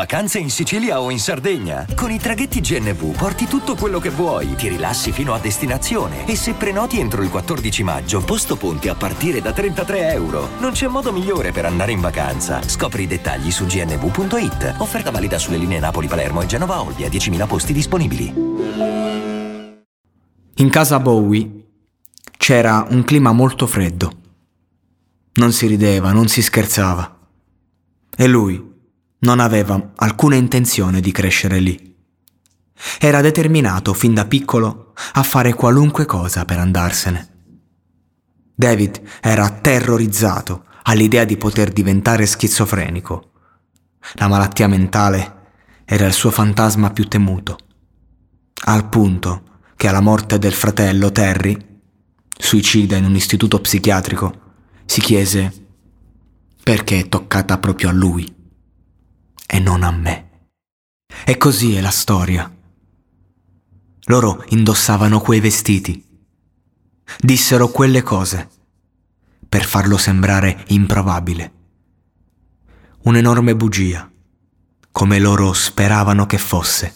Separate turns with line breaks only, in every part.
Vacanze in Sicilia o in Sardegna. Con i traghetti GNV porti tutto quello che vuoi, ti rilassi fino a destinazione e se prenoti entro il 14 maggio, posto ponti a partire da 33 euro. Non c'è modo migliore per andare in vacanza. Scopri i dettagli su gnv.it. Offerta valida sulle linee Napoli-Palermo e Genova-Olbia, 10.000 posti disponibili.
In casa Bowie c'era un clima molto freddo. Non si rideva, non si scherzava. E lui non aveva alcuna intenzione di crescere lì. Era determinato fin da piccolo a fare qualunque cosa per andarsene. David era terrorizzato all'idea di poter diventare schizofrenico. La malattia mentale era il suo fantasma più temuto, al punto che alla morte del fratello Terry, suicida in un istituto psichiatrico, si chiese perché è toccata proprio a lui e non a me. E così è la storia. Loro indossavano quei vestiti, dissero quelle cose per farlo sembrare improbabile. Un'enorme bugia, come loro speravano che fosse,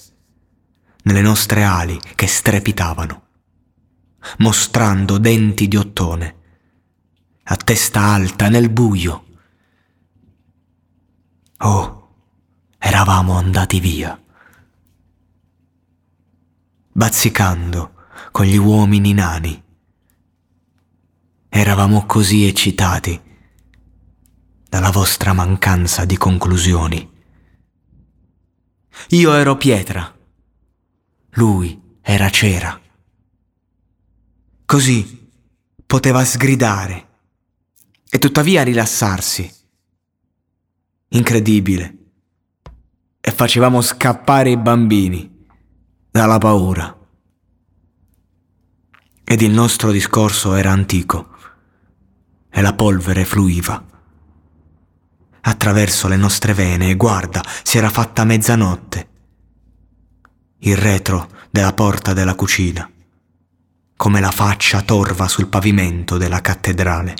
nelle nostre ali che strepitavano, mostrando denti di ottone, a testa alta nel buio. Oh, eravamo andati via. Bazzicando con gli uomini nani. Eravamo così eccitati dalla vostra mancanza di conclusioni. Io ero pietra, lui era cera. Così poteva sgridare e tuttavia rilassarsi. Incredibile e facevamo scappare i bambini dalla paura. Ed il nostro discorso era antico e la polvere fluiva. Attraverso le nostre vene e guarda, si era fatta mezzanotte. Il retro della porta della cucina, come la faccia torva sul pavimento della cattedrale.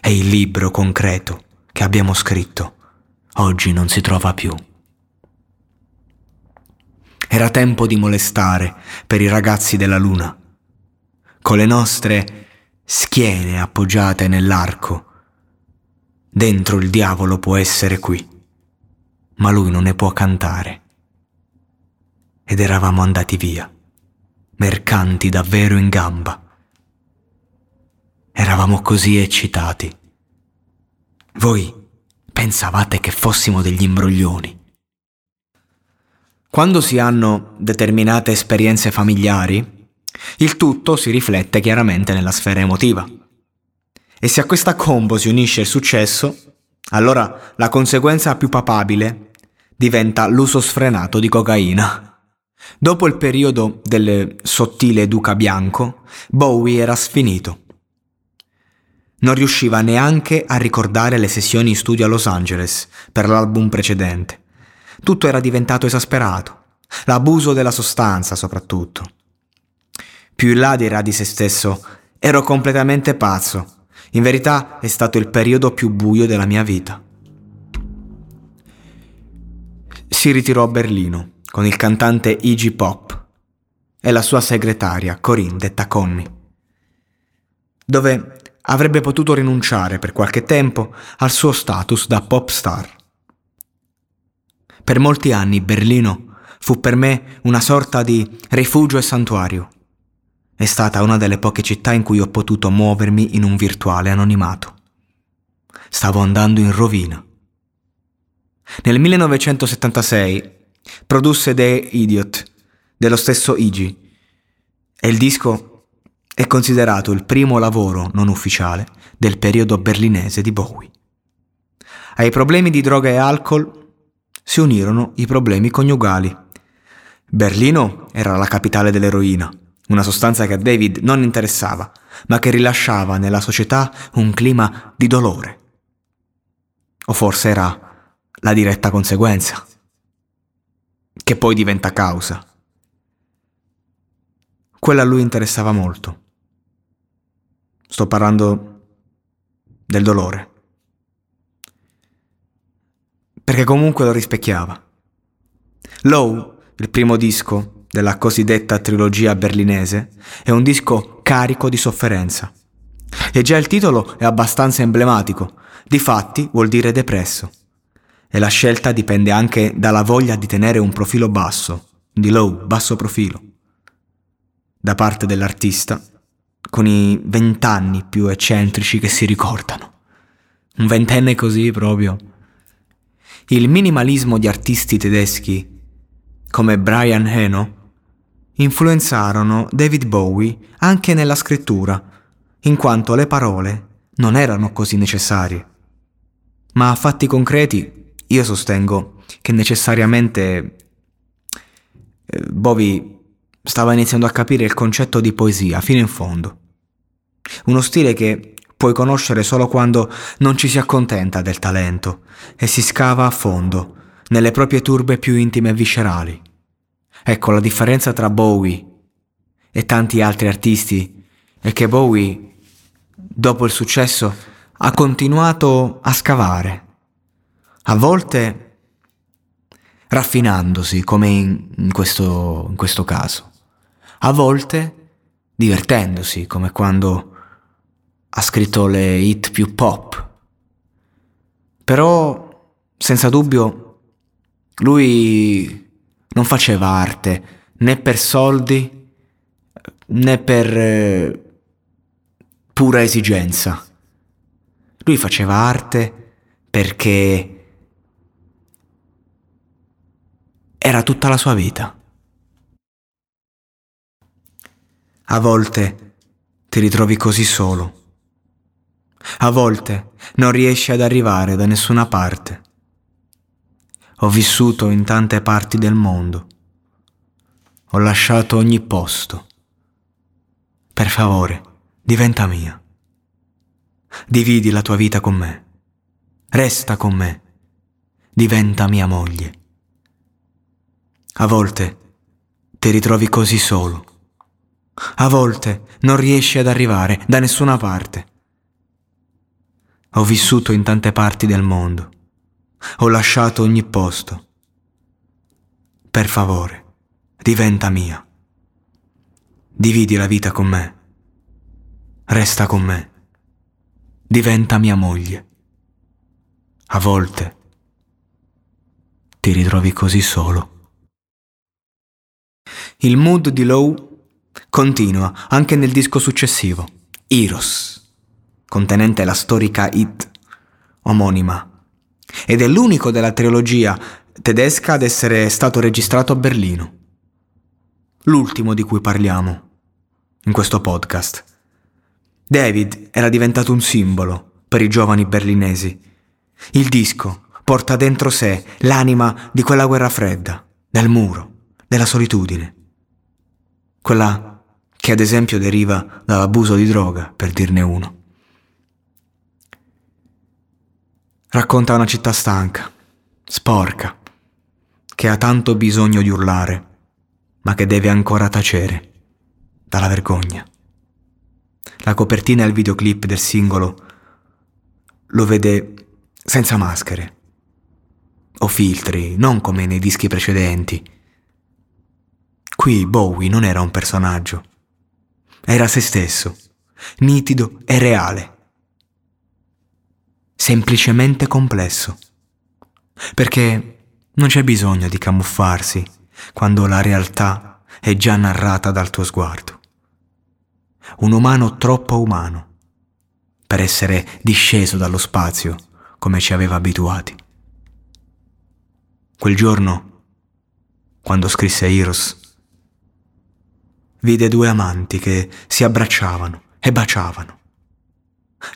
E il libro concreto che abbiamo scritto oggi non si trova più. Era tempo di molestare per i ragazzi della luna, con le nostre schiene appoggiate nell'arco. Dentro il diavolo può essere qui, ma lui non ne può cantare. Ed eravamo andati via, mercanti davvero in gamba. Eravamo così eccitati. Voi pensavate che fossimo degli imbroglioni. Quando si hanno determinate esperienze familiari, il tutto si riflette chiaramente nella sfera emotiva. E se a questa combo si unisce il successo, allora la conseguenza più papabile diventa l'uso sfrenato di cocaina. Dopo il periodo del sottile duca bianco, Bowie era sfinito. Non riusciva neanche a ricordare le sessioni in studio a Los Angeles per l'album precedente. Tutto era diventato esasperato. L'abuso della sostanza, soprattutto. Più in là dirà di se stesso, ero completamente pazzo. In verità è stato il periodo più buio della mia vita. Si ritirò a Berlino con il cantante Iggy Pop e la sua segretaria Corinne detta Connie, dove avrebbe potuto rinunciare per qualche tempo al suo status da pop star. Per molti anni Berlino fu per me una sorta di rifugio e santuario. è stata una delle poche città in cui ho potuto muovermi in un virtuale anonimato. Stavo andando in rovina. Nel 1976 produsse The Idiot dello stesso Iggy e il disco è considerato il primo lavoro non ufficiale del periodo berlinese di Bowie. Ai problemi di droga e alcol si unirono i problemi coniugali. Berlino era la capitale dell'eroina una sostanza che a David non interessava, ma che rilasciava nella società un clima di dolore. O forse era la diretta conseguenza, che poi diventa causa. Quella a lui interessava molto. Sto parlando del dolore. Perché comunque lo rispecchiava. Low, il primo disco, della cosiddetta trilogia berlinese, è un disco carico di sofferenza. E già il titolo è abbastanza emblematico, difatti vuol dire depresso. E la scelta dipende anche dalla voglia di tenere un profilo basso, di low, basso profilo, da parte dell'artista, con i vent'anni più eccentrici che si ricordano. Un ventenne così proprio. Il minimalismo di artisti tedeschi come Brian Eno influenzarono David Bowie anche nella scrittura, in quanto le parole non erano così necessarie. Ma a fatti concreti io sostengo che necessariamente eh, Bowie stava iniziando a capire il concetto di poesia fino in fondo. Uno stile che puoi conoscere solo quando non ci si accontenta del talento e si scava a fondo nelle proprie turbe più intime e viscerali. Ecco, la differenza tra Bowie e tanti altri artisti è che Bowie, dopo il successo, ha continuato a scavare, a volte raffinandosi, come in, questo, in questo caso, a volte divertendosi, come quando ha scritto le hit più pop. Però, senza dubbio, lui non faceva arte né per soldi né per eh, pura esigenza. Lui faceva arte perché era tutta la sua vita. A volte ti ritrovi così solo. A volte non riesci ad arrivare da nessuna parte. Ho vissuto in tante parti del mondo. Ho lasciato ogni posto. Per favore, diventa mia. Dividi la tua vita con me. Resta con me. Diventa mia moglie. A volte ti ritrovi così solo. A volte non riesci ad arrivare da nessuna parte. Ho vissuto in tante parti del mondo ho lasciato ogni posto. Per favore, diventa mia. Dividi la vita con me. Resta con me. Diventa mia moglie. A volte ti ritrovi così solo. Il mood di Low continua anche nel disco successivo, Eros, contenente la storica hit omonima ed è l'unico della trilogia tedesca ad essere stato registrato a Berlino. L'ultimo di cui parliamo in questo podcast. David era diventato un simbolo per i giovani berlinesi. Il disco porta dentro sé l'anima di quella guerra fredda, del muro, della solitudine. Quella che ad esempio deriva dall'abuso di droga, per dirne uno. Racconta una città stanca, sporca, che ha tanto bisogno di urlare, ma che deve ancora tacere dalla vergogna. La copertina e il videoclip del singolo lo vede senza maschere o filtri, non come nei dischi precedenti. Qui Bowie non era un personaggio, era se stesso, nitido e reale semplicemente complesso. Perché non c'è bisogno di camuffarsi quando la realtà è già narrata dal tuo sguardo. un umano troppo umano per essere disceso dallo spazio come ci aveva abituati. Quel giorno, quando scrisse Eros, vide due amanti che si abbracciavano e baciavano.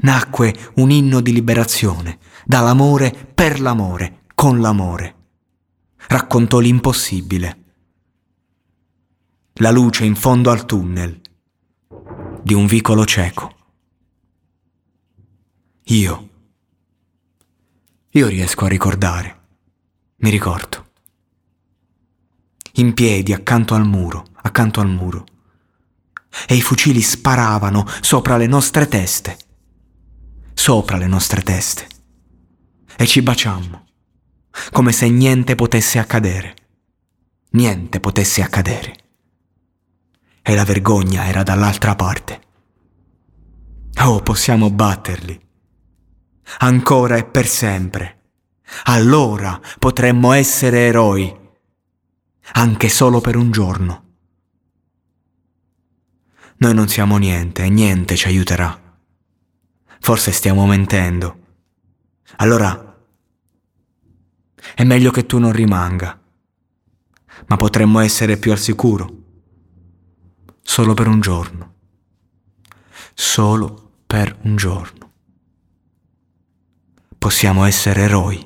Nacque un inno di liberazione, dall'amore per l'amore, con l'amore. Raccontò l'impossibile. La luce in fondo al tunnel di un vicolo cieco. Io. Io riesco a ricordare. Mi ricordo. In piedi accanto al muro, accanto al muro. E i fucili sparavano sopra le nostre teste. Sopra le nostre teste. E ci baciammo. Come se niente potesse accadere. Niente potesse accadere. E la vergogna era dall'altra parte. Oh, possiamo batterli ancora e per sempre. Allora potremmo essere eroi, anche solo per un giorno. Noi non siamo niente e niente ci aiuterà. Forse stiamo mentendo. Allora è meglio che tu non rimanga, ma potremmo essere più al sicuro. Solo per un giorno. Solo per un giorno possiamo essere eroi.